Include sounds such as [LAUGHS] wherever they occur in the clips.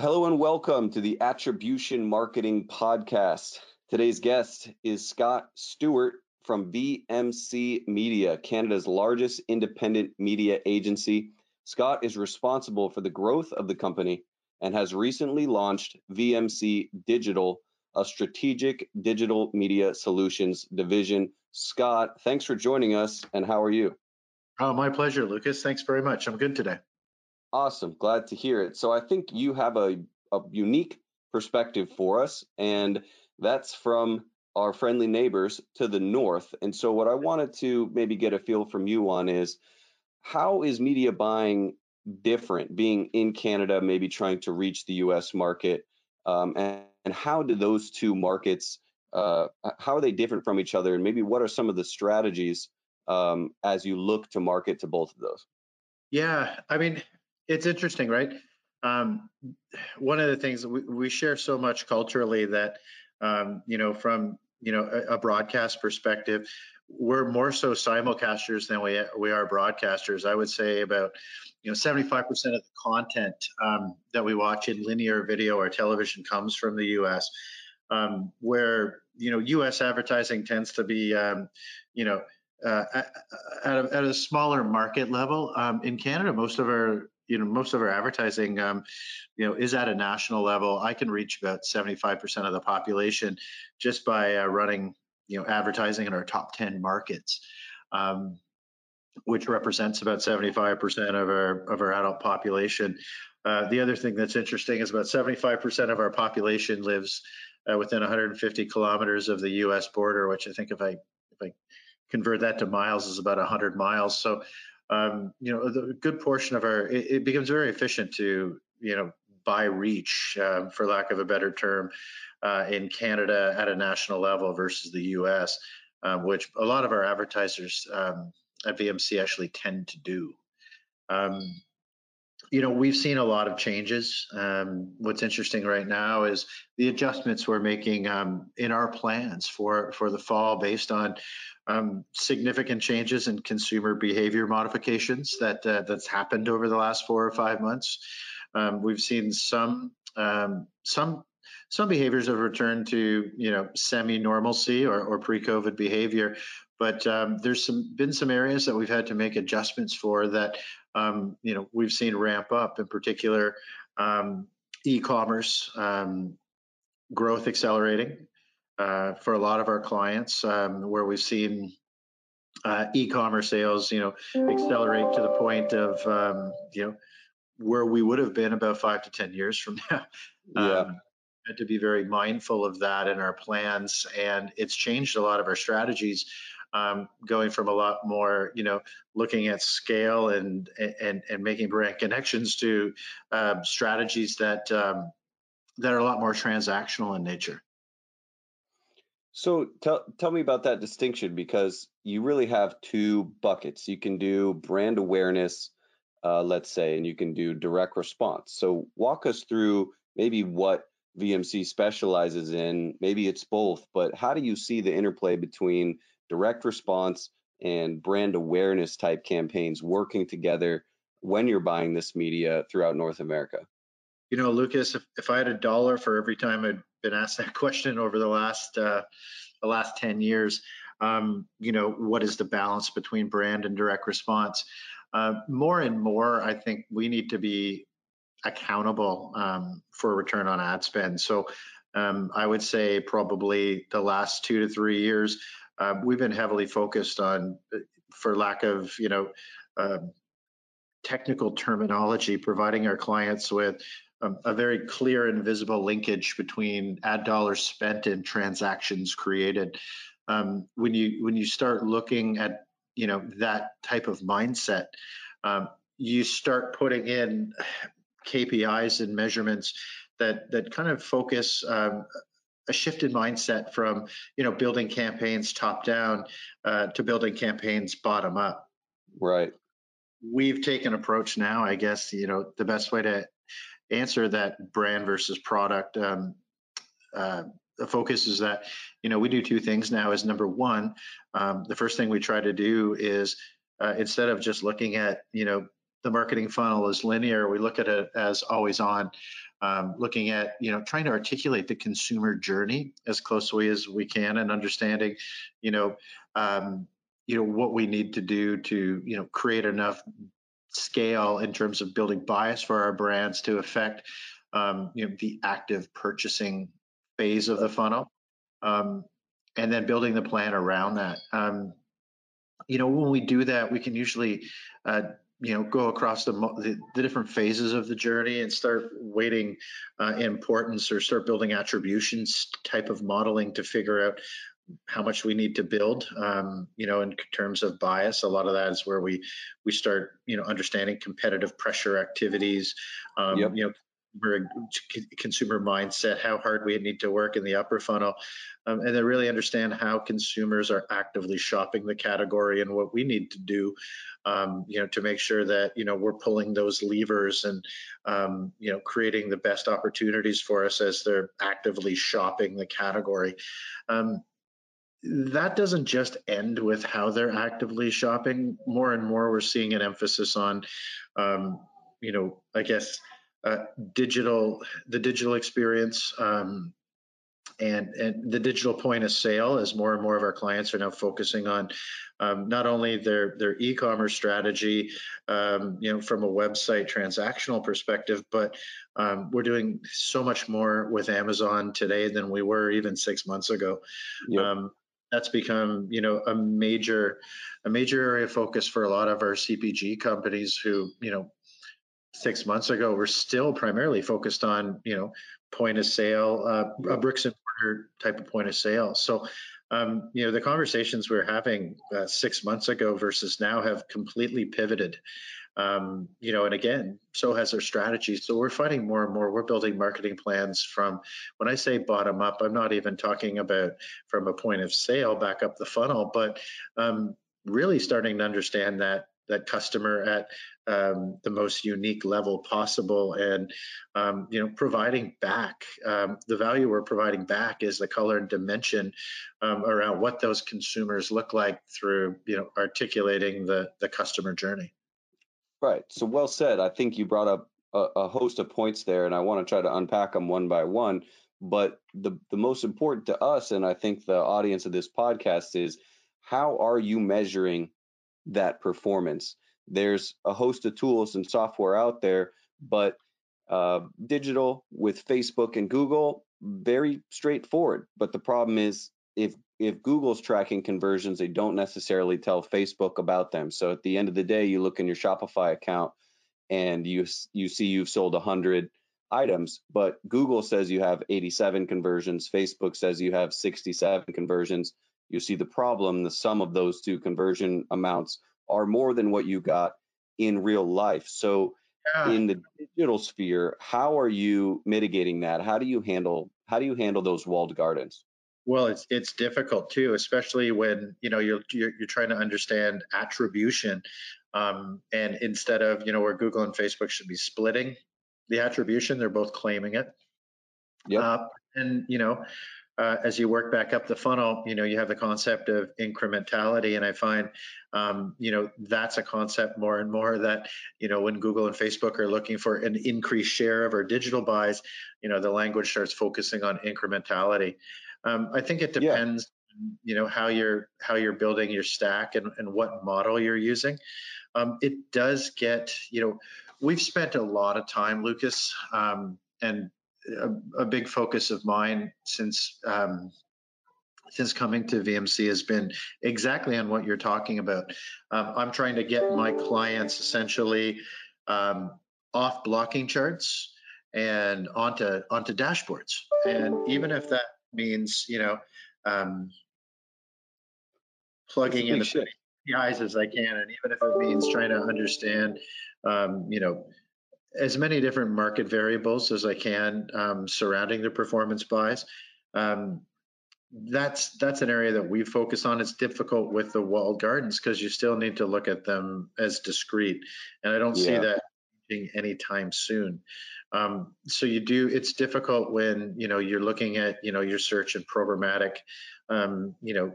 Hello and welcome to the Attribution Marketing Podcast. Today's guest is Scott Stewart from VMC Media, Canada's largest independent media agency. Scott is responsible for the growth of the company and has recently launched VMC Digital, a strategic digital media solutions division. Scott, thanks for joining us, and how are you? Oh, my pleasure, Lucas. Thanks very much. I'm good today. Awesome. Glad to hear it. So I think you have a, a unique perspective for us, and that's from our friendly neighbors to the north. And so what I wanted to maybe get a feel from you on is how is media buying different being in Canada, maybe trying to reach the US market? Um, and, and, how do those two markets, uh, how are they different from each other? And maybe what are some of the strategies um, as you look to market to both of those? Yeah, I mean, it's interesting, right? Um, one of the things we, we share so much culturally that um, you know from you know a, a, broadcast perspective, we're more so simulcasters than we we are broadcasters. I would say about you know 75% of the content um, that we watch in linear video or television comes from the U.S. Um, where you know U.S. advertising tends to be um, you know uh, at, a, at, a, smaller market level. Um, in Canada, most of our you know most of our advertising um, you know is at a national level. I can reach about 75% of the population just by uh, running you know advertising in our top 10 markets um, which represents about 75% of our of our adult population. Uh, the other thing that's interesting is about 75% of our population lives uh, within 150 kilometers of the us border which i think if i if i convert that to miles is about 100 miles. So um, you know, the good portion of our it, it, becomes very efficient to you know buy reach, um, for lack of a better term, uh, in Canada at a national level versus the U.S., uh, which a lot of our advertisers um, at VMC actually tend to do. Um, you know, we've seen a lot of changes. Um, what's interesting right now is the adjustments we're making um, in our plans for for the fall based on um, significant changes in consumer behavior modifications that uh, that's happened over the last four or five months. Um, we've seen some um, some some behaviors have returned to you know semi-normalcy or, or pre-COVID behavior, but um, there's some been some areas that we've had to make adjustments for that um, you know we've seen ramp up. In particular, um, e-commerce growth accelerating uh, for a lot of our clients, um, where we've seen uh, e-commerce sales, you know, accelerate to the point of, um, you know, where we would have been about five to ten years from [LAUGHS] now. Yeah. Um, had to be very mindful of that in our plans, and it's changed a lot of our strategies. Um, going from a lot more, you know, looking at scale and and and making brand connections to uh, strategies that um, that are a lot more transactional in nature. So tell tell me about that distinction because you really have two buckets. You can do brand awareness, uh, let's say, and you can do direct response. So walk us through maybe what VMC specializes in. Maybe it's both, but how do you see the interplay between direct response and brand awareness type campaigns working together when you're buying this media throughout North America? You know, Lucas, if, if I had a dollar for every time I'd been asked that [LAUGHS] question over the last uh, the last 10 years, um, you know, what is the balance between brand and direct response? Uh, more and more, I think we need to be accountable um, for return on ad spend. So um, I would say probably the last two to three years, uh, we've been heavily focused on, for lack of, you know, uh, technical terminology, providing our clients with a very clear and visible linkage between ad dollars spent and transactions created. Um, when you when you start looking at you know that type of mindset, um, you start putting in KPIs and measurements that that kind of focus um, a shifted mindset from you know building campaigns top down uh, to building campaigns bottom up. Right. We've taken approach now. I guess you know the best way to answer that brand versus product um, uh, focus is that you know we do two things now is number one um, the first thing we try to do is uh, instead of just looking at you know the marketing funnel is linear we look at it as always on um, looking at you know trying to articulate the consumer journey as closely as we can and understanding you know um, you know what we need to do to you know create enough scale in terms of building bias for our brands to affect um, you know the active purchasing phase of the funnel um, and then building the plan around that. Um, you know when we do that we can usually uh, you know go across the, the, the different phases of the journey and start weighting uh, importance or start building attributions type of modeling to figure out how much we need to build um, you know in terms of bias a lot of that is where we we start you know understanding competitive pressure activities um, yep. you know consumer mindset, how hard we need to work in the upper funnel, um, and then really understand how consumers are actively shopping the category and what we need to do, um, you know, to make sure that you know we're pulling those levers and um, you know creating the best opportunities for us as they're actively shopping the category. Um, that doesn't just end with how they're actively shopping. More and more, we're seeing an emphasis on, um, you know, I guess uh, digital, the digital experience, um, and and the digital point of sale as more and more of our clients are now focusing on um, not only their their e-commerce strategy, um, you know, from a website transactional perspective, but um, we're doing so much more with Amazon today than we were even six months ago. Yep. That's become, you know, a major a major area of focus for a lot of our CPG companies who, you know, six months ago were still primarily focused on you know point of sale uh, a bricks and mortar type of point of sale. So um, you know the conversations we are having uh, six months ago versus now have completely pivoted um, you know and again so has our strategy. So we're finding more and more we're building marketing plans from when i say bottom up i'm not even talking about from a point of sale back up the funnel but um, really starting to understand that that customer at um, the most unique level possible and um, you know providing back um, the value we're providing back is the color and dimension um, around what those consumers look like through you know articulating the the customer journey right so well said i think you brought up a, a host of points there and i want to try to unpack them one by one but the the most important to us and i think the audience of this podcast is how are you measuring that performance. There's a host of tools and software out there, but uh, digital with Facebook and Google, very straightforward. But the problem is if if Google's tracking conversions, they don't necessarily tell Facebook about them. So at the end of the day, you look in your Shopify account and you you see you've sold 100 items, but Google says you have 87 conversions, Facebook says you have 67 conversions you see the problem, the sum of those two conversion amounts are more than what you got in real life. So yeah. in the digital sphere, how are you mitigating that? How do you handle how do you handle those walled gardens? Well, it's it's difficult too, especially when you know you're you're, you're trying to understand attribution, um, and instead of you know where Google and Facebook should be splitting the attribution, they're both claiming it. Yeah, uh, and you know uh, as you work back up the funnel, you know, you have the concept of incrementality. And I find, um, you know, that's a concept more and more that, you know, when Google and Facebook are looking for an increased share of our digital buys, you know, the language starts focusing on incrementality. Um, I think it depends, yeah. you know, how you're how you're building your stack and, and what model you're using. Um, it does get, you know, we've spent a lot of time, Lucas, um, and a, a, big focus of mine since um, since coming to VMC has been exactly on what you're talking about. Um, I'm trying to get my clients essentially um, off blocking charts and onto onto dashboards. And even if that means you know um, plugging in the APIs as I can, and even if it means trying to understand, um, you know, as many different market variables as I can um, surrounding the performance buys. Um, that's that's an area that we focus on. It's difficult with the walled gardens because you still need to look at them as discrete, and I don't yeah. see that changing anytime soon. Um, so you do. It's difficult when you know you're looking at you know your search and programmatic, um, you know,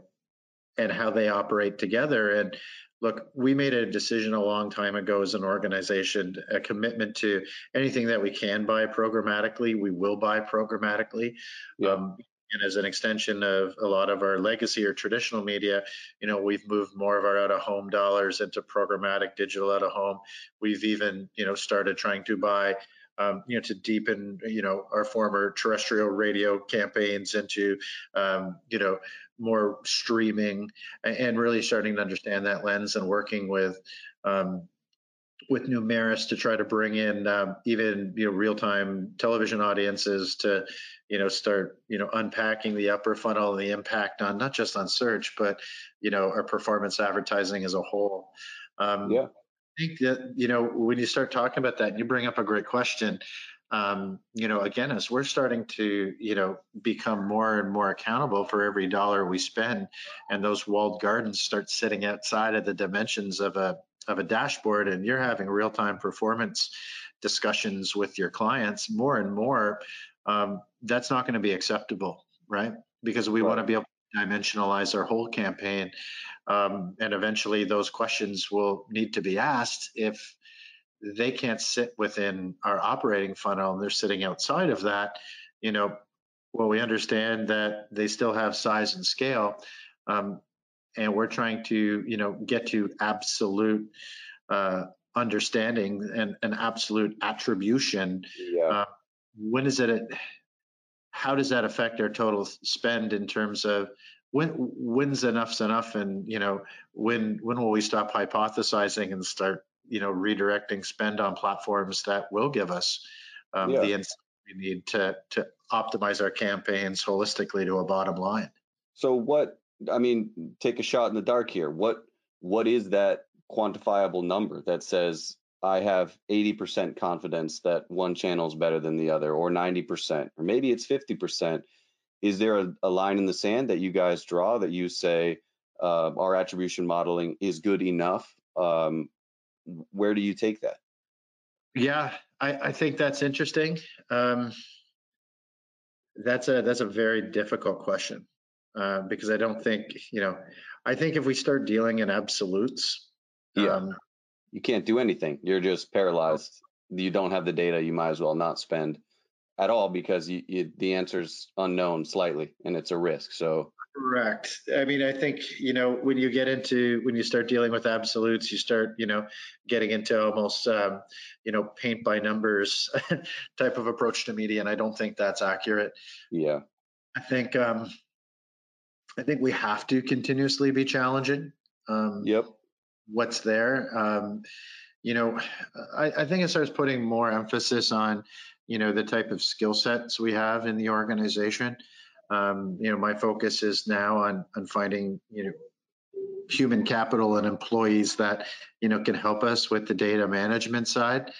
and how they operate together. And look, we made a decision a long time ago as an organization, a commitment to anything that we can buy programmatically, we will buy programmatically. Yeah. Um, and as an extension of a lot of our legacy or traditional media, you know, we've moved more of our out of home dollars into programmatic digital out of home. We've even, you know, started trying to buy um, you know, to deepen, you know, our former terrestrial radio campaigns into, um, you know, more streaming and really starting to understand that lens and working with, um, with Numeris to try to bring in um, even you know real-time television audiences to you know start you know unpacking the upper funnel and the impact on not just on search but you know our performance advertising as a whole. Um, yeah I think that you know when you start talking about that, and you bring up a great question. Um, you know, again, as we're starting to, you know, become more and more accountable for every dollar we spend, and those walled gardens start sitting outside of the dimensions of a of a dashboard, and you're having real time performance discussions with your clients more and more, um, that's not going to be acceptable, right? Because we right. want to be able to dimensionalize our whole campaign um, and eventually, those questions will need to be asked if they can't sit within our operating funnel and they're sitting outside of that. You know, well, we understand that they still have size and scale, um, and we're trying to, you know, get to absolute uh, understanding and, and absolute attribution. Yeah. Uh, when is it? How does that affect our total spend in terms of when when's enough's enough and you know when when will we stop hypothesizing and start you know redirecting spend on platforms that will give us um, yeah. the insight we need to to optimize our campaigns holistically to a bottom line so what i mean take a shot in the dark here what what is that quantifiable number that says i have 80% confidence that one channel is better than the other or 90% or maybe it's 50% is there a, a, line in the sand that you guys draw that you say uh, our attribution modeling is good enough? Um, where do you take that? Yeah, I, I think that's interesting. Um, that's a that's a very difficult question uh, because I don't think you know. I think if we start dealing in absolutes, yeah, um, you can't do anything. You're just paralyzed. You don't have the data. You might as well not spend at all because you, you, the answer's unknown slightly and it's a risk. So correct. I mean, I think you know when you get into when you start dealing with absolutes, you start you know getting into almost um, you know paint by numbers [LAUGHS] type of approach to media, and I don't think that's accurate. Yeah, I think um, I think we have to continuously be challenging. Um, yep. What's there? Um, you know, I, I think it starts putting more emphasis on you know the type of skill sets we have in the organization. Um, you know, my focus is now on on finding you know human capital and employees that you know can help us with the data management side.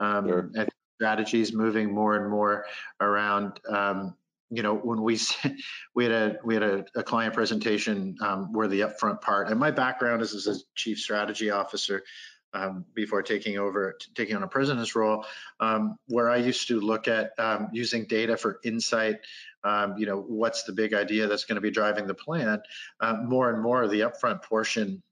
Um, sure. strategies moving more and more around. Um, you know, when we [LAUGHS] we had a we had a, a client presentation um, where the upfront part, and my background is as a chief strategy officer um, before taking over, taking on a president's role, um, where I used to look at um, using data for insight. Um, you know, what's the big idea that's going to be driving the plan? Uh, more and more, the upfront portion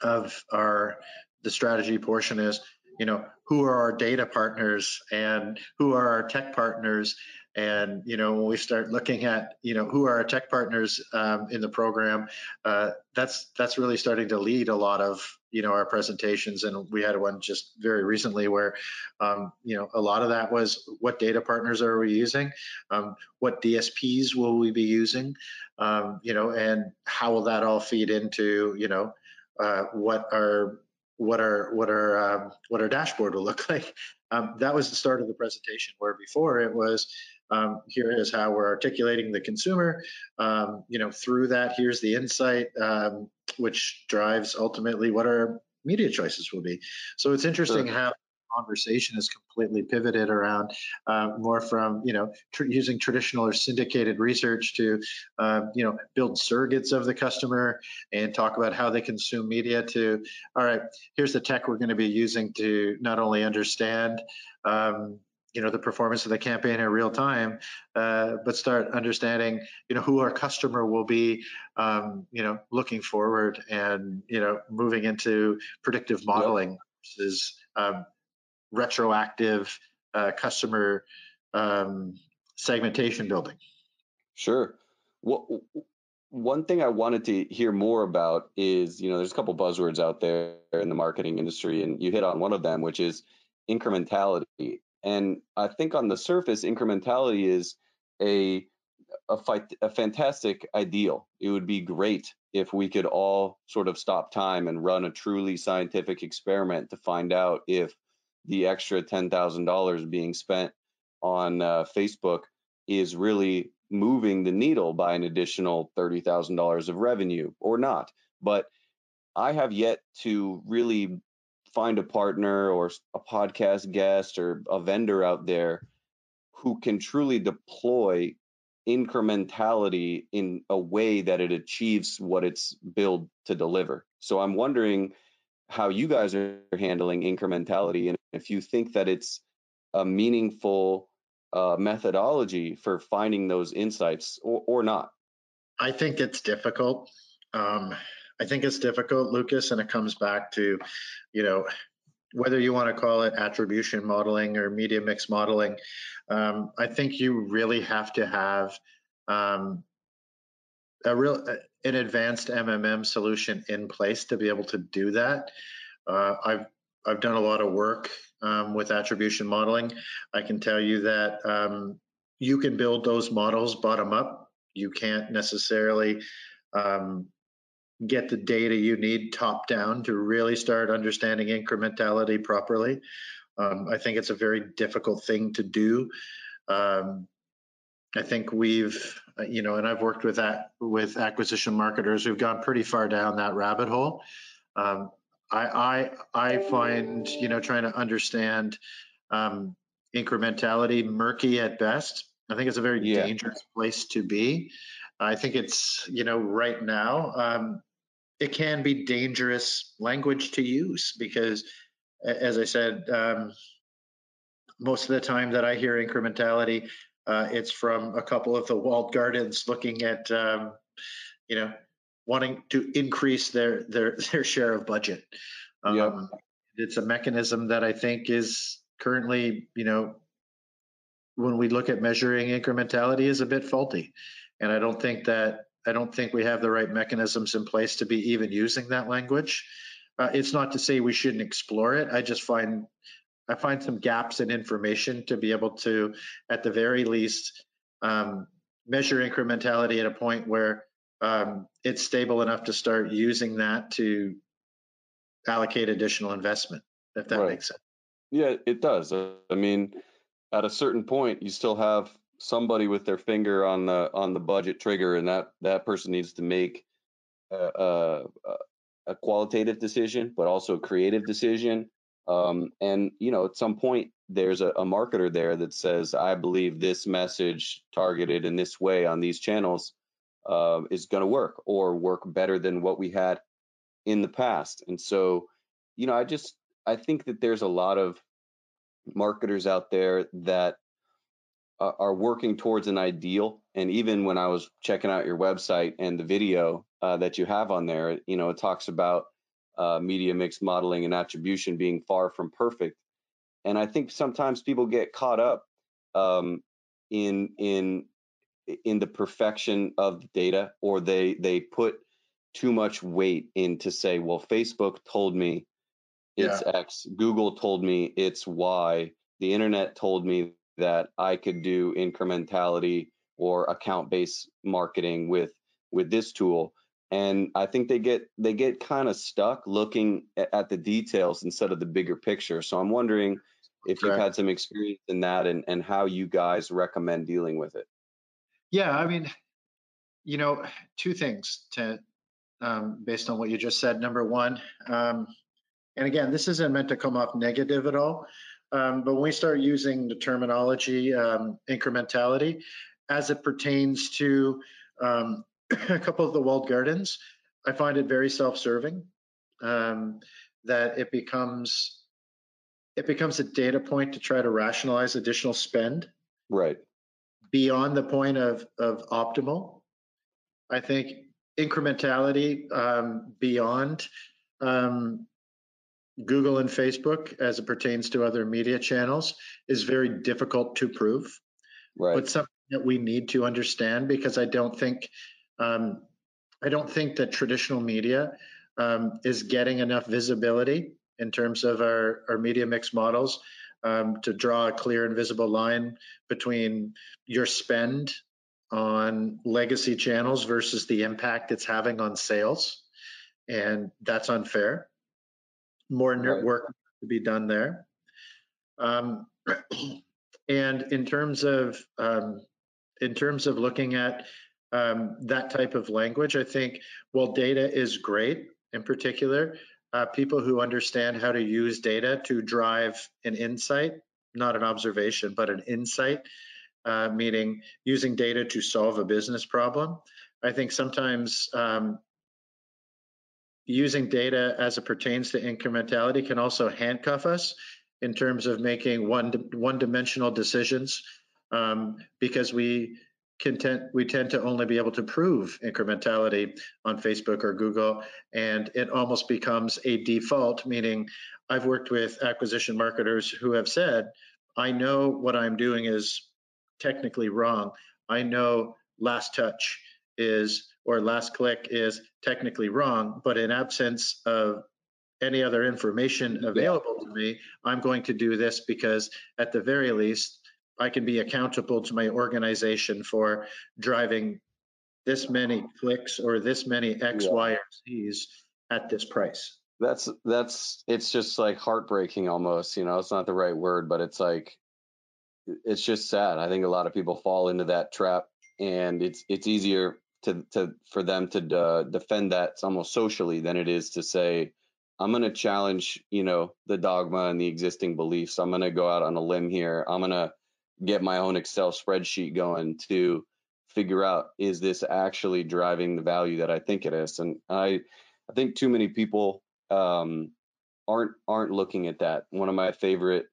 of our the strategy portion is, you know, who are our data partners and who are our tech partners and you know, when we start looking at you know who are our tech partners um, in the program, uh, that's that's really starting to lead a lot of you know our presentations. And we had one just very recently where um, you know a lot of that was what data partners are we using, um, what DSPs will we be using, um, you know, and how will that all feed into you know uh, what our what our what our um, what our dashboard will look [LAUGHS] like. Um, that was the start of the presentation, where before it was um, here is how we're articulating the consumer. Um, you know, through that, here's the insight, um, which drives ultimately what our media choices will be. So it's interesting sure. how conversation is completely pivoted around uh, more from you know tr- using traditional or syndicated research to uh, you know build surrogates of the customer and talk about how they consume media to all right here's the tech we're going to be using to not only understand um, you know the performance of the campaign in real time, uh, but start understanding you know who our customer will be, um, you know, looking forward and you know moving into predictive modeling yep. versus um, retroactive uh, customer um, segmentation building. Sure. Well, one thing I wanted to hear more about is, you know, there's a couple buzzwords out there in the marketing industry, and you hit on one of them, which is incrementality. And I think on the surface, incrementality is a a, fight, a fantastic ideal. It would be great if we could all sort of stop time and run a truly scientific experiment to find out if the extra $10,000 being spent on uh, Facebook is really moving the needle by an additional $30,000 of revenue or not. But I have yet to really find a partner or a podcast guest or a vendor out there who can truly deploy incrementality in a way that it achieves what it's built to deliver. So I'm wondering how you guys are handling incrementality and if you think that it's a meaningful uh, methodology for finding those insights or, or not? I think it's difficult. Um, I think it's difficult, Lucas, and it comes back to, you know, whether you want to call it attribution modeling or media mix modeling. Um, I think you really have to have um, a real an advanced MMM solution in place to be able to do that. Uh, I've I've done a lot of work um, with attribution modeling. I can tell you that um, you can build those models bottom up. You can't necessarily um, get the data you need top down to really start understanding incrementality properly. Um, I think it's a very difficult thing to do. Um, I think we've, you know, and I've worked with that with acquisition marketers We've gone pretty far down that rabbit hole. Um, I, I I find you know trying to understand um, incrementality murky at best. I think it's a very yeah. dangerous place to be. I think it's you know right now um, it can be dangerous language to use because, as I said, um, most of the time that I hear incrementality, uh, it's from a couple of the walled gardens looking at um, you know wanting to increase their their [LAUGHS] their share of budget. Um, yep. It's a mechanism that I think is currently, you know, when we look at measuring incrementality, is a bit faulty, and I don't think that I don't think we have the right mechanisms in place to be even using that language. Uh, it's not to say we shouldn't explore it. I just find I find some gaps in information to be able to, at the very least, um, measure incrementality at a point where um, it's stable enough to start using that to allocate additional investment, if that right. makes sense. Yeah, it does. I mean, at a certain point, you still have somebody with their finger on the on the budget trigger, and that that person needs to make a, a, a qualitative decision, but also a creative decision. Um, and you know, at some point, there's a, a marketer there that says, "I believe this message targeted in this way on these channels uh, is going to work or work better than what we had in the past. And so, you know, I just I think that there's a lot of marketers out there that uh, are working towards an ideal. And even when I was checking out your website and the video uh, that you have on there, you know, it talks about uh, media mix modeling and attribution being far from perfect. And I think sometimes people get caught up um, in in in the perfection of the data or they they put too much weight in to say well facebook told me it's yeah. x google told me it's y the internet told me that i could do incrementality or account based marketing with with this tool. And i think they get they get kind of stuck looking at the details instead of the bigger picture. So i'm wondering if you've had some experience in that and, and how you guys recommend dealing with it. Yeah, I mean, you know, two things to um, based on what you just said. Number one, um, and again, this isn't meant to come off negative at all, um, but when we start using the terminology um, incrementality as it pertains to um, [CLEARS THROAT] a couple of the walled gardens, I find it very self-serving. Um, that it becomes it becomes a data point to try to rationalize additional spend. Right. Beyond the point of of optimal, I think incrementality um, beyond um, Google and Facebook, as it pertains to other media channels, is very difficult to prove. Right. But something that we need to understand because I don't think um, I don't think that traditional media um, is getting enough visibility in terms of our, our media mix models um, to draw a clear and visible line between your spend on legacy channels versus the impact it's having on sales. And that's unfair. More right. work to be done there. Um, [CLEARS THROAT] and in terms of um, in terms of looking at um, that type of language, I think while data is great in particular, uh, people who understand how to use data to drive an insight, not an observation, but an insight, uh, meaning using data to solve a business problem. I think sometimes um, using data as it pertains to incrementality can also handcuff us in terms of making one one dimensional decisions um, because we content we tend to only be able to prove incrementality on Facebook or Google, and it almost becomes a default. Meaning, I've worked with acquisition marketers who have said, "I know what I'm doing is technically wrong. I know last touch is or last click is technically wrong, but in absence of any other information available to me, I'm going to do this because at the very least, I can be accountable to my organization for driving this many clicks or this many X, yeah. Y, or Z's at this price. That's that's it's just like heartbreaking almost, you know, it's not the right word, but it's like it's just sad. I think a lot of people fall into that trap and it's it's easier to to for them to uh, defend that almost socially than it is to say I'm going to challenge, you know, the dogma and the existing beliefs. I'm going to go out on a limb here. I'm going to get my own Excel spreadsheet going to figure out is this actually driving the value that I think it is. And I I think too many people um, aren't aren't looking at that. One of my favorite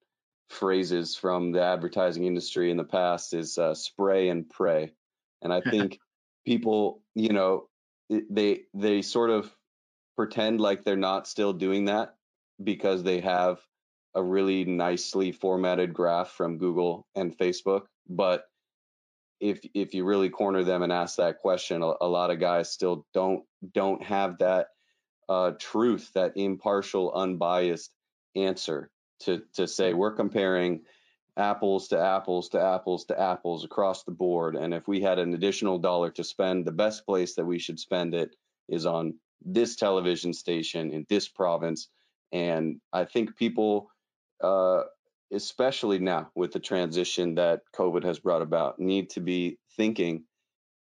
phrases from the advertising industry in the past is uh, spray and pray. And I [LAUGHS] think people, you know, they they sort of pretend like they're not still doing that because they have a really nicely formatted graph from Google and Facebook. But if if you really corner them and ask that question, a, a lot of guys still don't don't have that uh, truth, that impartial, unbiased answer to to say we're comparing apples to apples to apples to apples across the board. And if we had an additional dollar to spend, the best place that we should spend it is on this television station in this province. And I think people uh, especially now with the transition that COVID has brought about, need to be thinking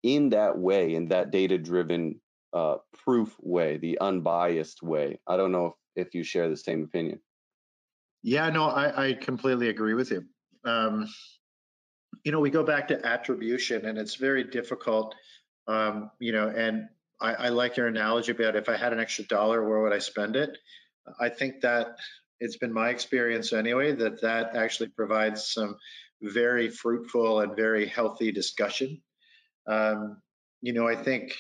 in that way, in that data driven uh, proof way, the unbiased way. I don't know if, if you share the same opinion. Yeah, no, I, I completely agree with you. Um, you know, we go back to attribution, and it's very difficult. Um, you know, and I, I like your analogy about if I had an extra dollar, where would I spend it? I think that it's been my experience anyway that that actually provides some very fruitful and very healthy discussion. Um, you know, I think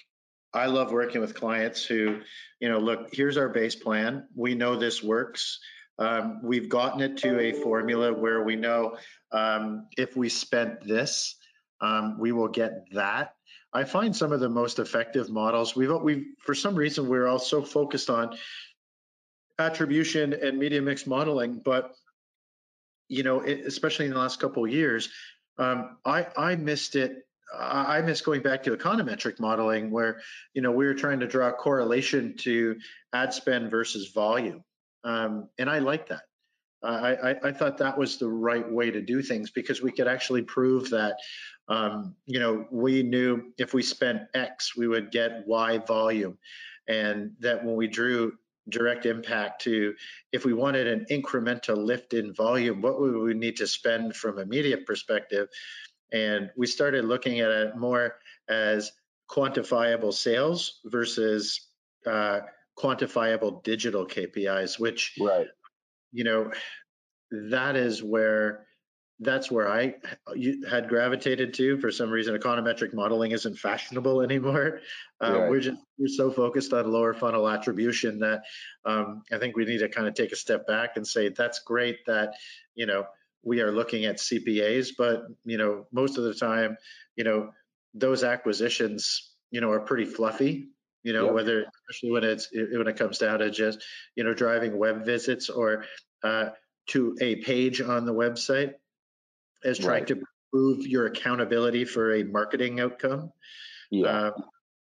I love working with clients who, you know, look, here's our base plan. We know this works. Um, we've gotten it to a formula where we know um, if we spent this, um, we will get that. I find some of the most effective models. We've, we've for some reason, we're all so focused on attribution and media mix modeling, but you know, it, especially in the last couple of years, um, I I missed it. I miss going back to econometric modeling, where you know we were trying to draw correlation to ad spend versus volume, um, and I like that. I, I, I, thought that was the right way to do things because we could actually prove that, um, you know, we knew if we spent X, we would get Y volume, and that when we drew direct impact to if we wanted an incremental lift in volume, what would we need to spend from a media perspective? And we started looking at it more as quantifiable sales versus uh, quantifiable digital KPIs, which, right. you know, that is where that's where I had gravitated to. For some reason, econometric modeling isn't fashionable anymore. Uh, right. We're just we're so focused on lower funnel attribution that um, I think we need to kind of take a step back and say that's great that you know we are looking at CPAs, but you know most of the time, you know those acquisitions you know are pretty fluffy. You know yep. whether especially when it's when it comes down to just you know driving web visits or uh, to a page on the website as trying right. to prove your accountability for a marketing outcome. Yeah. Um,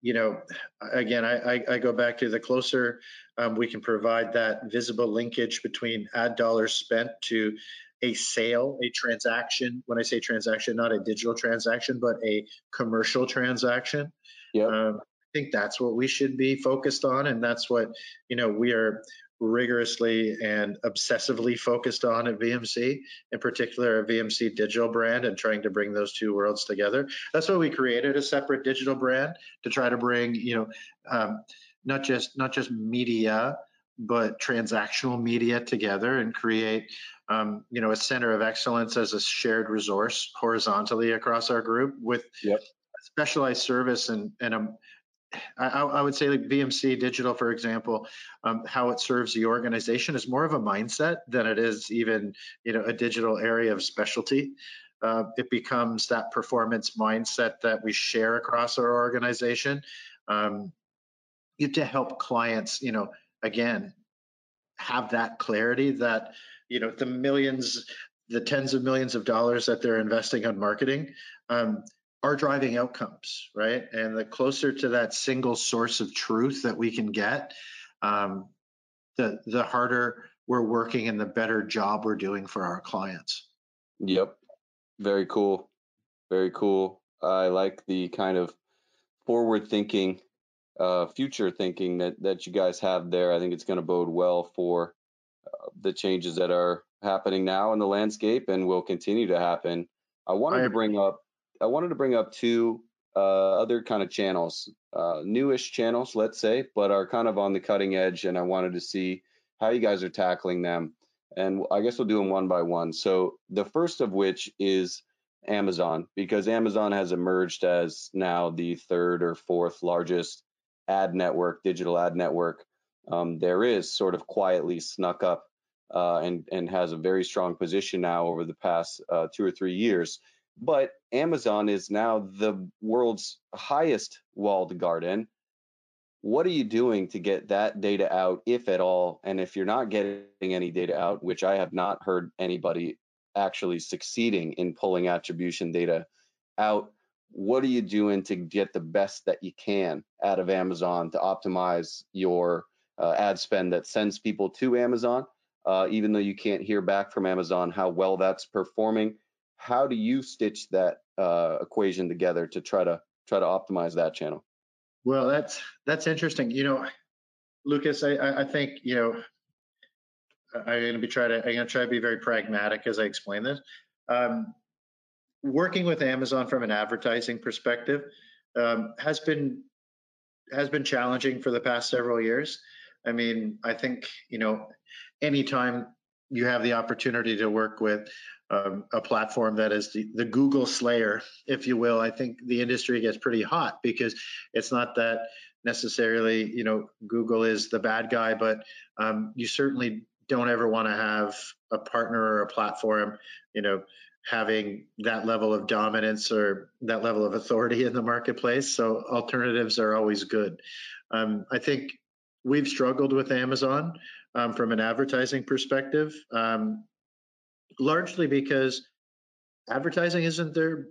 you know, again, I, I, I, go back to the closer um, we can provide that visible linkage between ad dollars spent to a sale, a transaction. When I say transaction, not a digital transaction, but a commercial transaction. Yeah. Um, I think that's what we should be focused on, and that's what you know we are rigorously and obsessively focused on at VMC, in particular a VMC digital brand and trying to bring those two worlds together. That's why we created a separate digital brand to try to bring, you know, um, not just not just media, but transactional media together and create, um, you know, a center of excellence as a shared resource horizontally across our group with yep. specialized service and, and a I, I, would say like VMC Digital, for example, um, how it serves the organization is more of a mindset than it is even you know a digital area of specialty. Uh, it becomes that performance mindset that we share across our organization um, to help clients, you know, again, have that clarity that you know the millions, the tens of millions of dollars that they're investing on marketing. Um, are driving outcomes, right? And the closer to that single source of truth that we can get, um, the the harder we're working and the better job we're doing for our clients. Yep, very cool, very cool. I like the kind of forward thinking, uh, future thinking that that you guys have there. I think it's going to bode well for uh, the changes that are happening now in the landscape and will continue to happen. I wanted I to bring up I wanted to bring up two uh, other kind of channels, uh, newish channels, let's say, but are kind of on the cutting edge, and I wanted to see how you guys are tackling them. And I guess we'll do them one by one. So the first of which is Amazon, because Amazon has emerged as now the third or fourth largest ad network, digital ad network. Um, there is sort of quietly snuck up uh, and and has a very strong position now over the past uh, two or three years. But Amazon is now the world's highest walled garden. What are you doing to get that data out, if at all? And if you're not getting any data out, which I have not heard anybody actually succeeding in pulling attribution data out, what are you doing to get the best that you can out of Amazon to optimize your uh, ad spend that sends people to Amazon? Uh, even though you can't hear back from Amazon how well that's performing, how do you stitch that uh, equation together to try to try to optimize that channel? Well, that's that's interesting. You know, Lucas, I, I think you know I'm going to be try to I'm going to try to be very pragmatic as I explain this. Um, working with Amazon from an advertising perspective um, has been has been challenging for the past several years. I mean, I think you know, anytime you have the opportunity to work with um, a platform that is the, the Google Slayer, if you will, I think the industry gets pretty hot because it's not that necessarily, you know, Google is the bad guy, but um, you certainly don't ever want to have a partner or a platform, you know, having that level of dominance or that level of authority in the marketplace. So alternatives are always good. Um, I think we've struggled with Amazon um, from an advertising perspective. Um, largely because advertising isn't their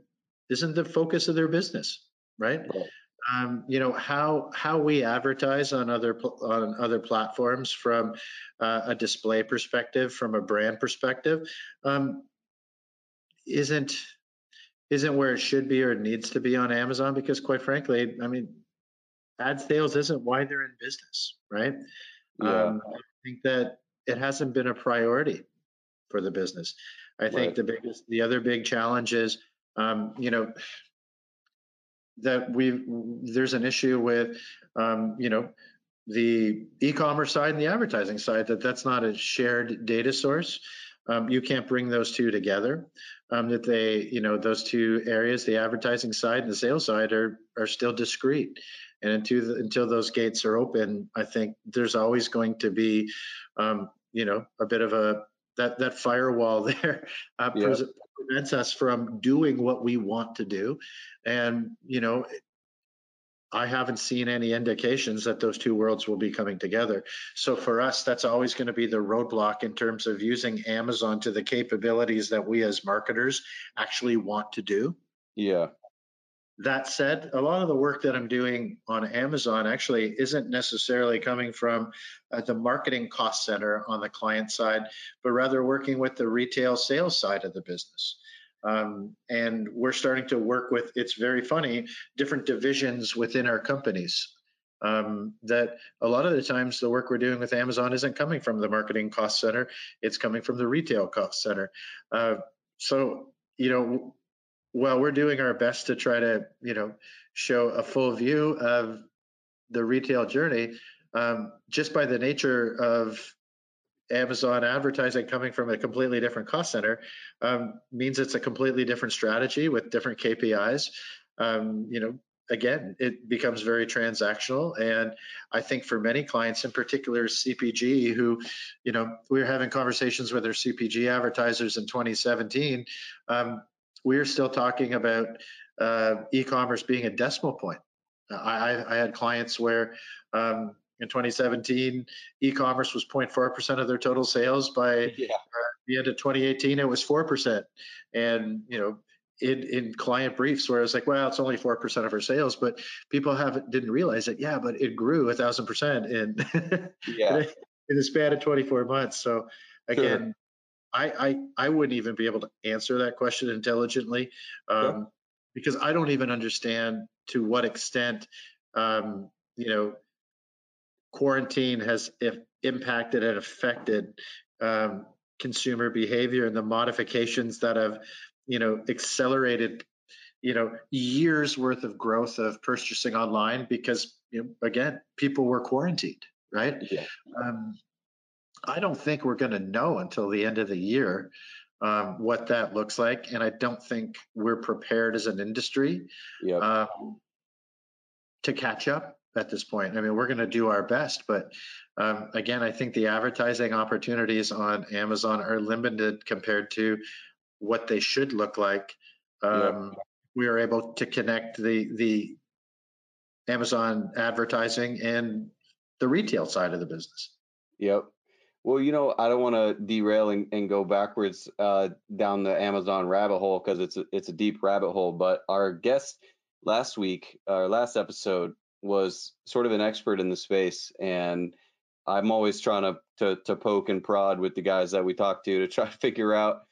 isn't the focus of their business, right? right. Um, you know how how we advertise on other on other platforms from uh, a display perspective, from a brand perspective, um, isn't isn't where it should be or it needs to be on Amazon because, quite frankly, I mean, ad sales isn't why they're in business, right? Yeah. Um, I think that it hasn't been a priority for the business. I right. think the biggest, the other big challenge is, um, you know, that we there's an issue with, um, you know, the e-commerce side and the advertising side that that's not a shared data source. um, you can't bring those two together. Um, that they, you know, those two areas, the advertising side and the sales side, are are still discrete. And until the, until those gates are open, I think there's always going to be, um, you know, a bit of a that that firewall [LAUGHS] there uh, yeah. prevents us from doing what we want to do. And you know, I haven't seen any indications that those two worlds will be coming together. So for us, that's always going to be the roadblock in terms of using Amazon to the capabilities that we as marketers actually want to do. Yeah. That said, a lot of the work that I'm doing on Amazon actually isn't necessarily coming from uh, the marketing cost center on the client side, but rather working with the retail sales side of the business. Um, and we're starting to work with, it's very funny, different divisions within our companies. Um, that a lot of the times the work we're doing with Amazon isn't coming from the marketing cost center, it's coming from the retail cost center. Uh, so, you know, while we're doing our best to try to, you know, show a full view of the retail journey, um, just by the nature of Amazon advertising coming from a completely different cost center um, means it's a completely different strategy with different KPIs. Um, you know, again, it becomes very transactional. And I think for many clients, in particular CPG, who, you know, we were having conversations with our CPG advertisers in 2017, um, we're still talking about uh, e-commerce being a decimal point. I, I had clients where um, in 2017, e-commerce was 0.4% of their total sales. By yeah. uh, the end of 2018, it was 4%. And, you know, in, in client briefs where it's like, well, it's only 4% of our sales, but people haven't didn't realize it. yeah, but it grew a thousand percent in, [LAUGHS] yeah. in the span of 24 months. So again. I, I, I wouldn't even be able to answer that question intelligently um, because I don't even understand to what extent, um, you know, quarantine has impacted and affected um, consumer behavior and the modifications that have, you know, accelerated, you know, years worth of growth of purchasing online because, you know, again, people were quarantined, right? Yeah. Um, I don't think we're going to know until the end of the year um, what that looks like, and I don't think we're prepared as an industry yep. um, to catch up at this point. I mean, we're going to do our best, but um, again, I think the advertising opportunities on Amazon are limited compared to what they should look like. Um, yeah. We are able to connect the the Amazon advertising and the retail side of the business. Yep. Well, you know, I don't want to derail and, and, go backwards uh, down the Amazon rabbit hole because it's a, it's a deep rabbit hole. But our guest last week, our last episode, was sort of an expert in the space, and I'm always trying to, to to poke and prod with the guys that we talk to to [LAUGHS] try to figure out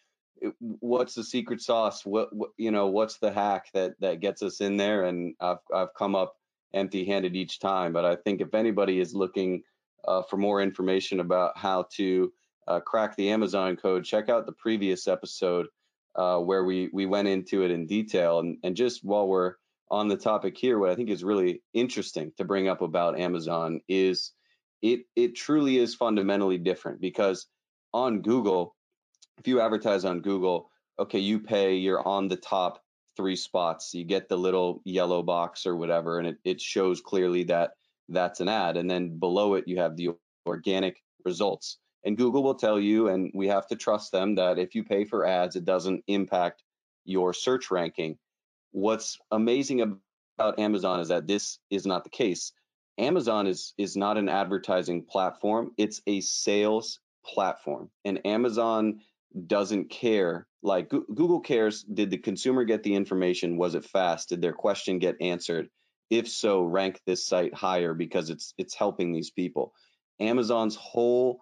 eh, what's the secret sauce, what, what you know, what's the hack that that gets us in there. And I've I've come up empty-handed each time, but I think if anybody is looking uh, for more information about how to uh, crack the Amazon code, check out the previous episode uh, where we we went into it in detail. And and just while we're on the topic here, what I think is really interesting to bring up about Amazon is it it truly is fundamentally different because on Google, if you advertise on Google, okay, you pay, you're on the top three spots, you get the little yellow box or whatever, and it, it shows clearly that that's an ad. And then below it, you have the organic results. And Google will tell you, and we have to trust them, that if you pay for ads, it doesn't impact your search ranking. What's amazing about Amazon is that this is not the case. Amazon is is not an advertising platform, it's a sales platform. And Amazon doesn't care like Google cares did the consumer get the information was it fast did their question get answered if so rank this site higher because it's it's helping these people amazon's whole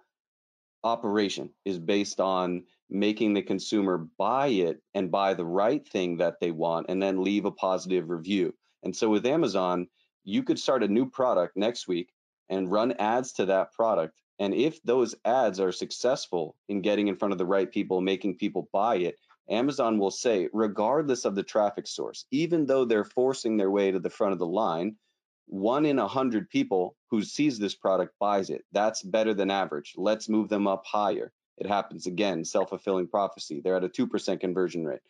operation is based on making the consumer buy it and buy the right thing that they want and then leave a positive review. And so with Amazon, you could start a new product next week and run ads to that product. And if those ads are successful in getting in front of the right people, making people buy it, Amazon will say, regardless of the traffic source, even though they're forcing their way to the front of the line, one in a hundred people who sees this product buys it. That's better than average. Let's move them up higher. it happens again. Self fulfilling prophecy. They're at a 2% conversion rate.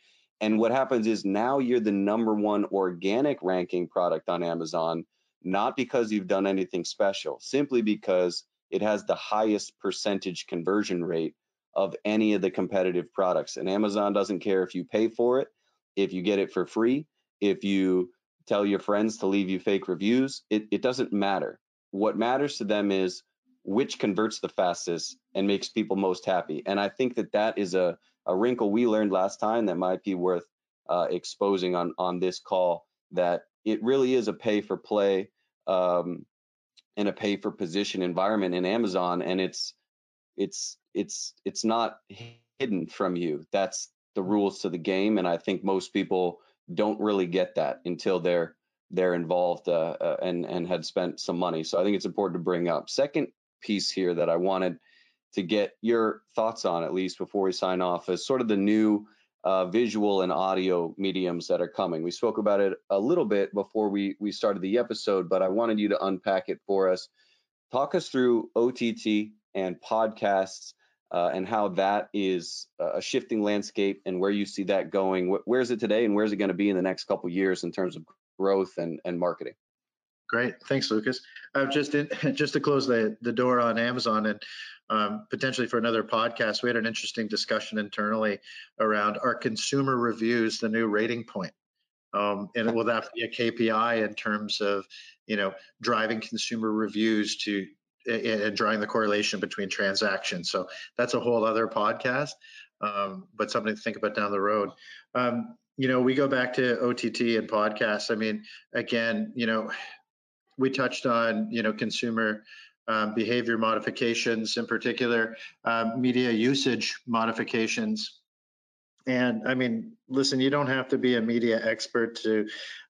And what happens is now you're the number one organic ranking product on Amazon, not because you've done anything special, simply because it has the highest percentage conversion rate of any of the competitive products. And Amazon doesn't care if you pay for it, if you get it for free, if you tell your friends to leave you fake reviews, it, it doesn't matter. What matters to them is which converts the fastest and makes people most happy. And I think that that is a, a wrinkle we learned last time that might be worth uh, exposing on, on this call that it really is a pay for play um, and a pay for position environment in Amazon. And it's, it's, it's, it's not hidden from you. That's the rules to the game. And I think most people don't really get that until they're they're involved uh, uh, and and had spent some money. So I think it's important to bring up. Second piece here that I wanted to get your thoughts on, at least before we sign off, is sort of the new uh, visual and audio mediums that are coming. We spoke about it a little bit before we we started the episode, but I wanted you to unpack it for us. Talk us through OTT and podcasts uh, and how that is a shifting landscape and where you see that going. Where is it today and where is it going to be in the next couple years in terms of growth and, and marketing? Great, thanks, Lucas. Uh, just in, [LAUGHS] just to close the the door on Amazon and um, potentially for another podcast, we had an interesting discussion internally around our consumer reviews, the new rating point. Um, and will [LAUGHS] that be a KPI in terms of, you know, driving consumer reviews to and drawing the correlation between transactions. So that's a whole other podcast, um, but something to think about down the road. Um, you know, we go back to OTT and podcasts. I mean, again, you know, we touched on you know consumer um, behavior modifications, in particular, um, media usage modifications. And I mean, listen, you don't have to be a media expert to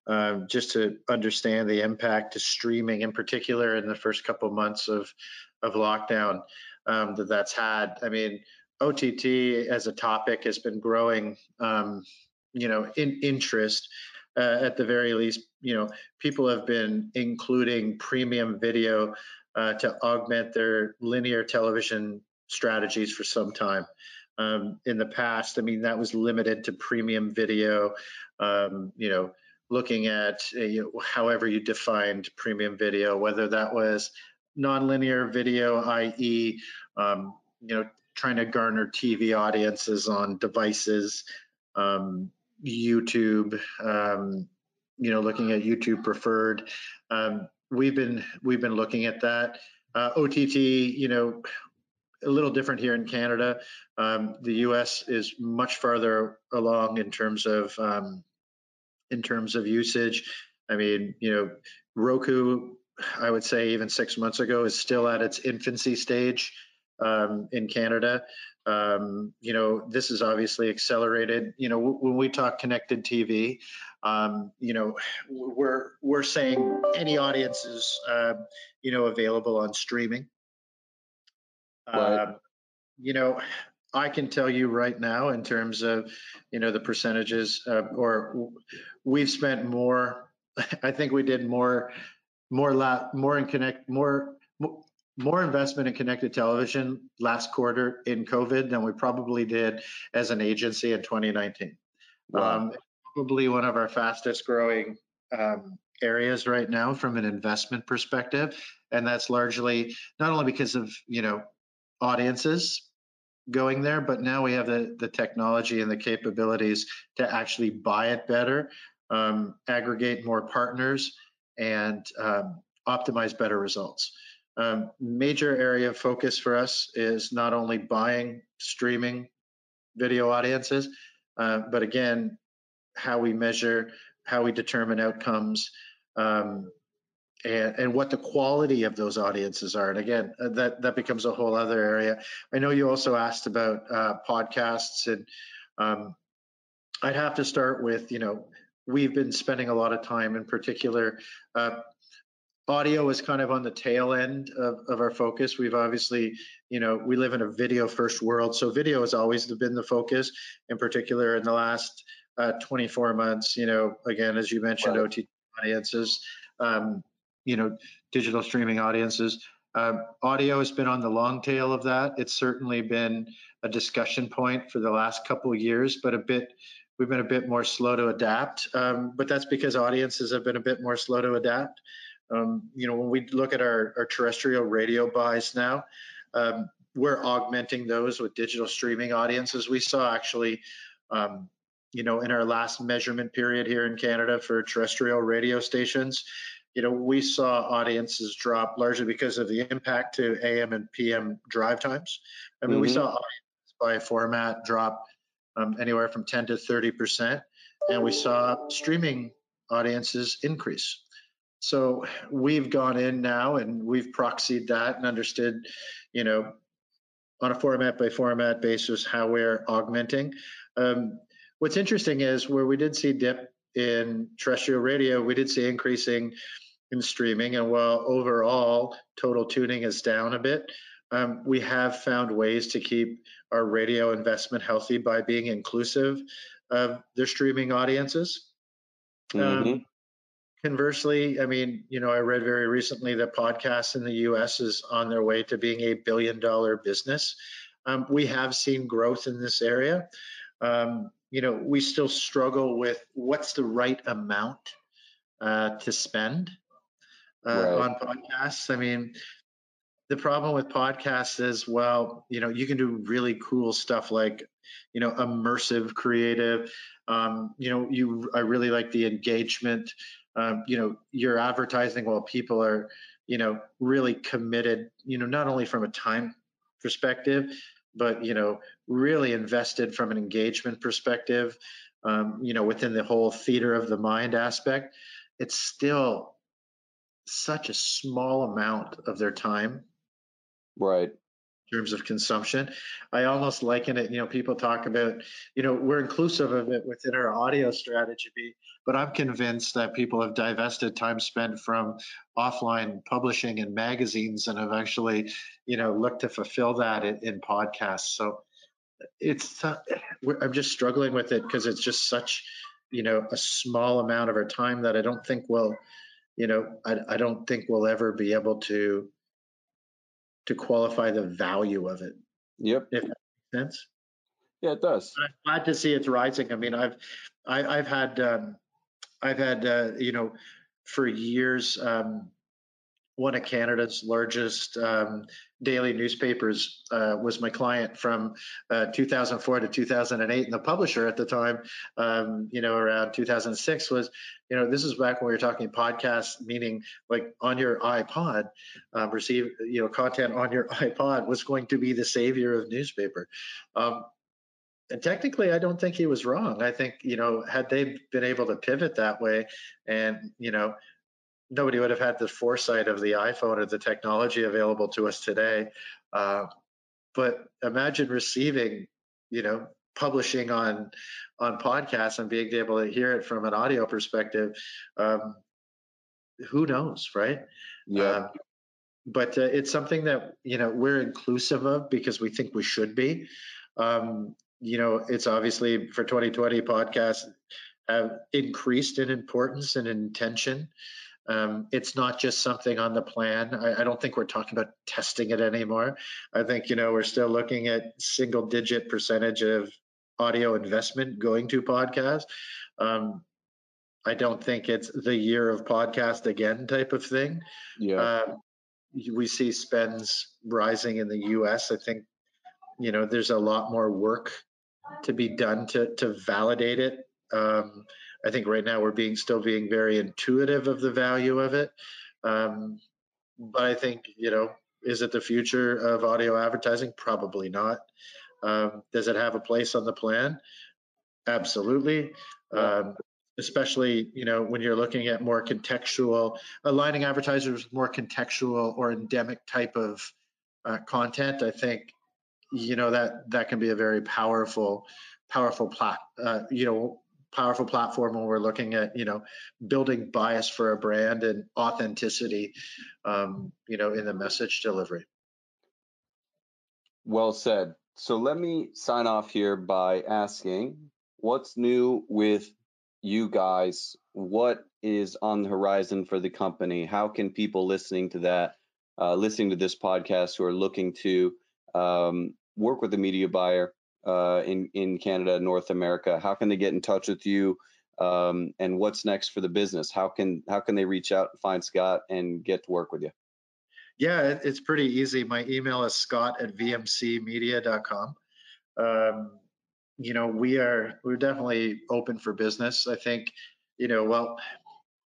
um, just to understand the impact to streaming, in particular, in the first couple months of of lockdown um, that that's had. I mean, OTT as a topic has been growing, um, you know, in interest. Uh, at the very least, you know, people have been including premium video uh, to augment their linear television strategies for some time. Um, in the past, I mean, that was limited to premium video, um, you know, looking at uh, you know, however you defined premium video, whether that was nonlinear video, i.e., um, you know, trying to garner TV audiences on devices, um, YouTube, um, you know, looking at YouTube preferred. Um, we've been we've been looking at that. Uh, OTT, you know, a little different here in Canada. Um, the U.S. is much farther along in terms of um, in terms of usage. I mean, you know, Roku, I would say even six months ago, is still at its infancy stage um, in Canada. Um, you know, this is obviously accelerated. You know, w- when we talk connected TV, um, you know, we're we're saying any audience is, uh, you know, available on streaming. Right. Um, you know, I can tell you right now in terms of, you know, the percentages, uh, or we've spent more. [LAUGHS] I think we did more, more, la- more in connect, more, more investment in connected television last quarter in COVID than we probably did as an agency in 2019. Wow. Um, probably one of our fastest growing um, areas right now from an investment perspective, and that's largely not only because of you know audiences going there, but now we have the the technology and the capabilities to actually buy it better, um, aggregate more partners, and um, optimize better results. Um, major area of focus for us is not only buying streaming video audiences, uh, but again, how we measure, how we determine outcomes, um, and, and what the quality of those audiences are. And again, uh, that that becomes a whole other area. I know you also asked about uh, podcasts, and um, I'd have to start with you know we've been spending a lot of time, in particular. Uh, audio is kind of on the tail end of, of our focus. We've obviously, you know, we live in a video first world. So video has always been the focus, in particular in the last uh, 24 months, you know, again, as you mentioned, right. OTT audiences, um, you know, digital streaming audiences. Um, audio has been on the long tail of that. It's certainly been a discussion point for the last couple of years, but a bit we've been a bit more slow to adapt. Um, but that's because audiences have been a bit more slow to adapt. Um, you know, when we look at our, our terrestrial radio buys now, um, we're augmenting those with digital streaming audiences. We saw actually, um, you know, in our last measurement period here in Canada for terrestrial radio stations, you know, we saw audiences drop largely because of the impact to AM and PM drive times. I mean, mm-hmm. we saw audiences by format drop um, anywhere from 10 to 30 percent, and we saw streaming audiences increase. So we've gone in now and we've proxied that and understood, you know, on a format by format basis how we're augmenting. Um, what's interesting is where we did see dip in terrestrial radio, we did see increasing in streaming. And while overall total tuning is down a bit, um, we have found ways to keep our radio investment healthy by being inclusive of their streaming audiences. Um, mm-hmm. Um, conversely, I mean, you know, I read very recently that podcasts in the US is on their way to being a billion dollar business. Um, we have seen growth in this area. Um, you know, we still struggle with what's the right amount uh, to spend uh, right. on podcasts. I mean, the problem with podcasts is, well, you know, you can do really cool stuff like, you know, immersive, creative. Um, you know, you I really like the engagement. Um, you know, you're advertising while people are, you know, really committed. You know, not only from a time perspective, but you know, really invested from an engagement perspective. Um, you know, within the whole theater of the mind aspect, it's still such a small amount of their time. Right. In terms of consumption, I almost liken it. You know, people talk about, you know, we're inclusive of it within our audio strategy, but I'm convinced that people have divested time spent from offline publishing and magazines and have actually, you know, looked to fulfill that in, in podcasts. So it's, uh, I'm just struggling with it because it's just such, you know, a small amount of our time that I don't think will you know, I, I don't think we'll ever be able to to qualify the value of it. Yep. If that makes sense. Yeah, it does. But I'm glad to see it's rising. I mean, I've I, have i have had um, I've had uh, you know for years um, one of Canada's largest um, daily newspapers uh, was my client from uh, 2004 to 2008, and the publisher at the time, um, you know, around 2006 was, you know, this is back when we were talking podcasts, meaning like on your iPod, um, receive, you know, content on your [LAUGHS] iPod was going to be the savior of newspaper. Um, and technically, I don't think he was wrong. I think, you know, had they been able to pivot that way and, you know, nobody would have had the foresight of the iPhone or the technology available to us today. Uh, but imagine receiving, you know, publishing on on podcasts and being able to hear it from an audio perspective. Um, who knows, right? Yeah. Um, but uh, it's something that you know we're inclusive of because we think we should be. Um, you know, it's obviously for 2020 podcasts have increased in importance and intention. Um, it's not just something on the plan. I, I, don't think we're talking about testing it anymore. I think you know we're still looking at single digit percentage of audio investment going to podcast. Um, I don't think it's the year of podcast again type of thing. Yeah. Uh, we see spends rising in the U.S. I think you know there's a lot more work to be done to to validate it. Um, I think right now we're being still being very intuitive of the value of it. Um, but I think, you know, is it the future of audio advertising? Probably not. Um, does it have a place on the plan? Absolutely. Um, especially, you know, when you're looking at more contextual, aligning advertisers with more contextual or endemic type of uh, content. I think, you know, that that can be a very powerful, powerful plat, uh, you know, powerful platform when we're looking at you know building bias for a brand and authenticity um, you know in the message delivery. Well said. So let me sign off here by asking what's new with you guys? What is on the horizon for the company? How can people listening to that uh, listening to this podcast who are looking to um, work with a media buyer uh, in in Canada, North America, how can they get in touch with you? Um, and what's next for the business? How can how can they reach out and find Scott and get to work with you? Yeah, it's pretty easy. My email is scott at vmcmedia.com. Um, you know, we are we're definitely open for business. I think, you know, well,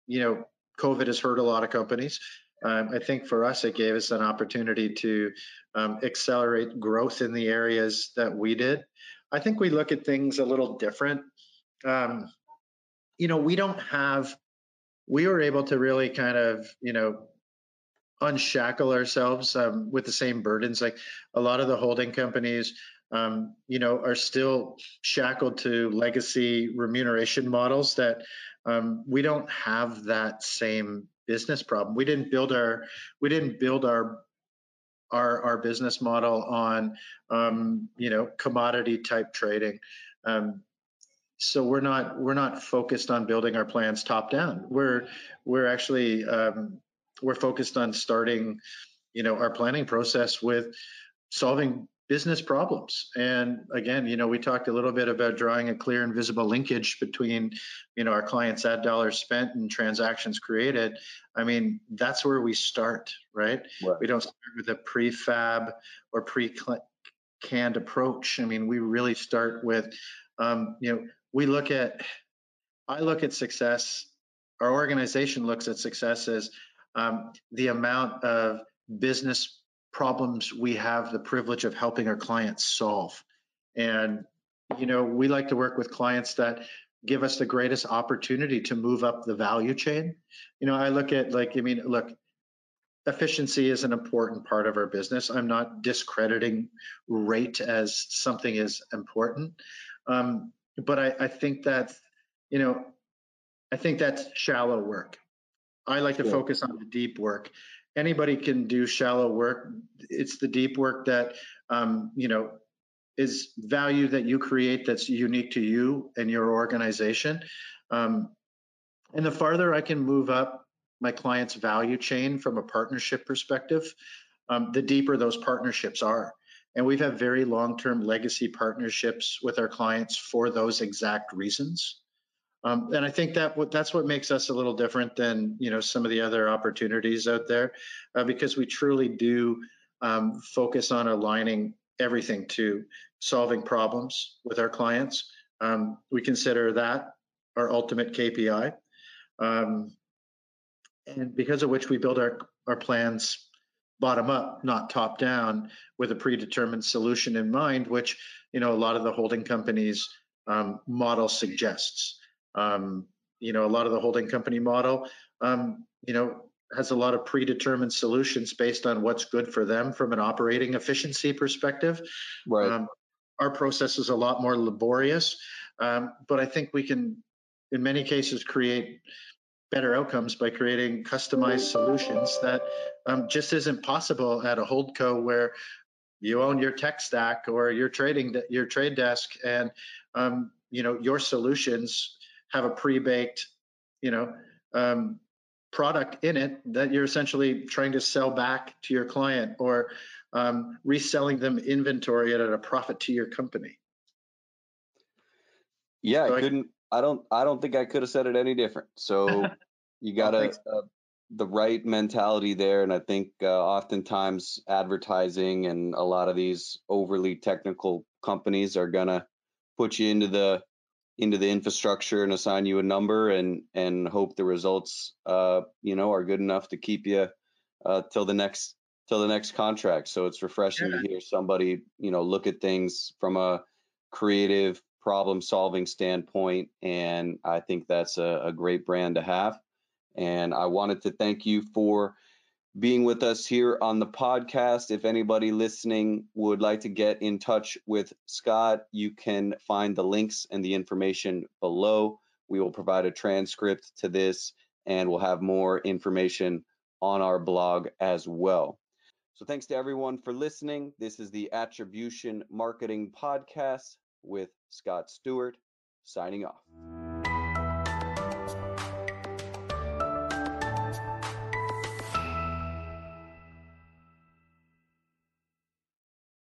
you know, COVID has hurt a lot of companies. Um, I think for us, it gave us an opportunity to um, accelerate growth in the areas that we did. I think we look at things a little different. Um, you know, we don't have, we were able to really kind of, you know, unshackle ourselves um, with the same burdens. Like a lot of the holding companies, um, you know, are still shackled to legacy remuneration models that um, we don't have that same business problem. We didn't build our we didn't build our our our business model on um, you know commodity type trading. Um, so we're not we're not focused on building our plans top down. We're we're actually um, we're focused on starting you know our planning process with solving business problems. And again, you know, we talked a little bit about drawing a clear and visible linkage between, you know, our clients' ad dollars spent and transactions created. I mean, that's where we start, right? right. We don't start with a prefab or pre-canned approach. I mean, we really start with, um, you know, we look at, I look at success. Our organization looks at success as um, the amount of business problems we have the privilege of helping our clients solve. And, you know, we like to work with clients that give us the greatest opportunity to move up the value chain. You know, I look at like, I mean, look, efficiency is an important part of our business. I'm not discrediting rate as something is important. Um, but I, I think that, you know, I think that's shallow work. I like to focus on the deep work anybody can do shallow work. It's the deep work that um, you know is value that you create that's unique to you and your organization. Um, and the farther I can move up my client's value chain from a partnership perspective, um, the deeper those partnerships are. And we've had very long-term legacy partnerships with our clients for those exact reasons. Um, and I think that that's what makes us a little different than you know some of the other opportunities out there, uh, because we truly do um, focus on aligning everything to solving problems with our clients. Um, we consider that our ultimate KPI, um, and because of which we build our our plans bottom up, not top down, with a predetermined solution in mind, which you know a lot of the holding companies um, model suggests. Um, you know, a lot of the holding company model, um, you know, has a lot of predetermined solutions based on what's good for them from an operating efficiency perspective. Right. Um, our process is a lot more laborious, um, but I think we can, in many cases, create better outcomes by creating customized solutions that um, just isn't possible at a holdco where you own your tech stack or your trading your trade desk and um, you know your solutions have a pre-baked, you know, um, product in it that you're essentially trying to sell back to your client or um, reselling them inventory at a profit to your company. Yeah, so I couldn't. I, I don't. I don't think I could have said it any different. So you [LAUGHS] got to uh, the right mentality there, and I think uh, oftentimes advertising and a lot of these overly technical companies are gonna put you into the into the infrastructure and assign you a number and and hope the results uh you know are good enough to keep you uh till the next till the next contract so it's refreshing yeah. to hear somebody you know look at things from a creative problem solving standpoint and i think that's a, a great brand to have and i wanted to thank you for being with us here on the podcast. If anybody listening would like to get in touch with Scott, you can find the links and the information below. We will provide a transcript to this and we'll have more information on our blog as well. So, thanks to everyone for listening. This is the Attribution Marketing Podcast with Scott Stewart signing off.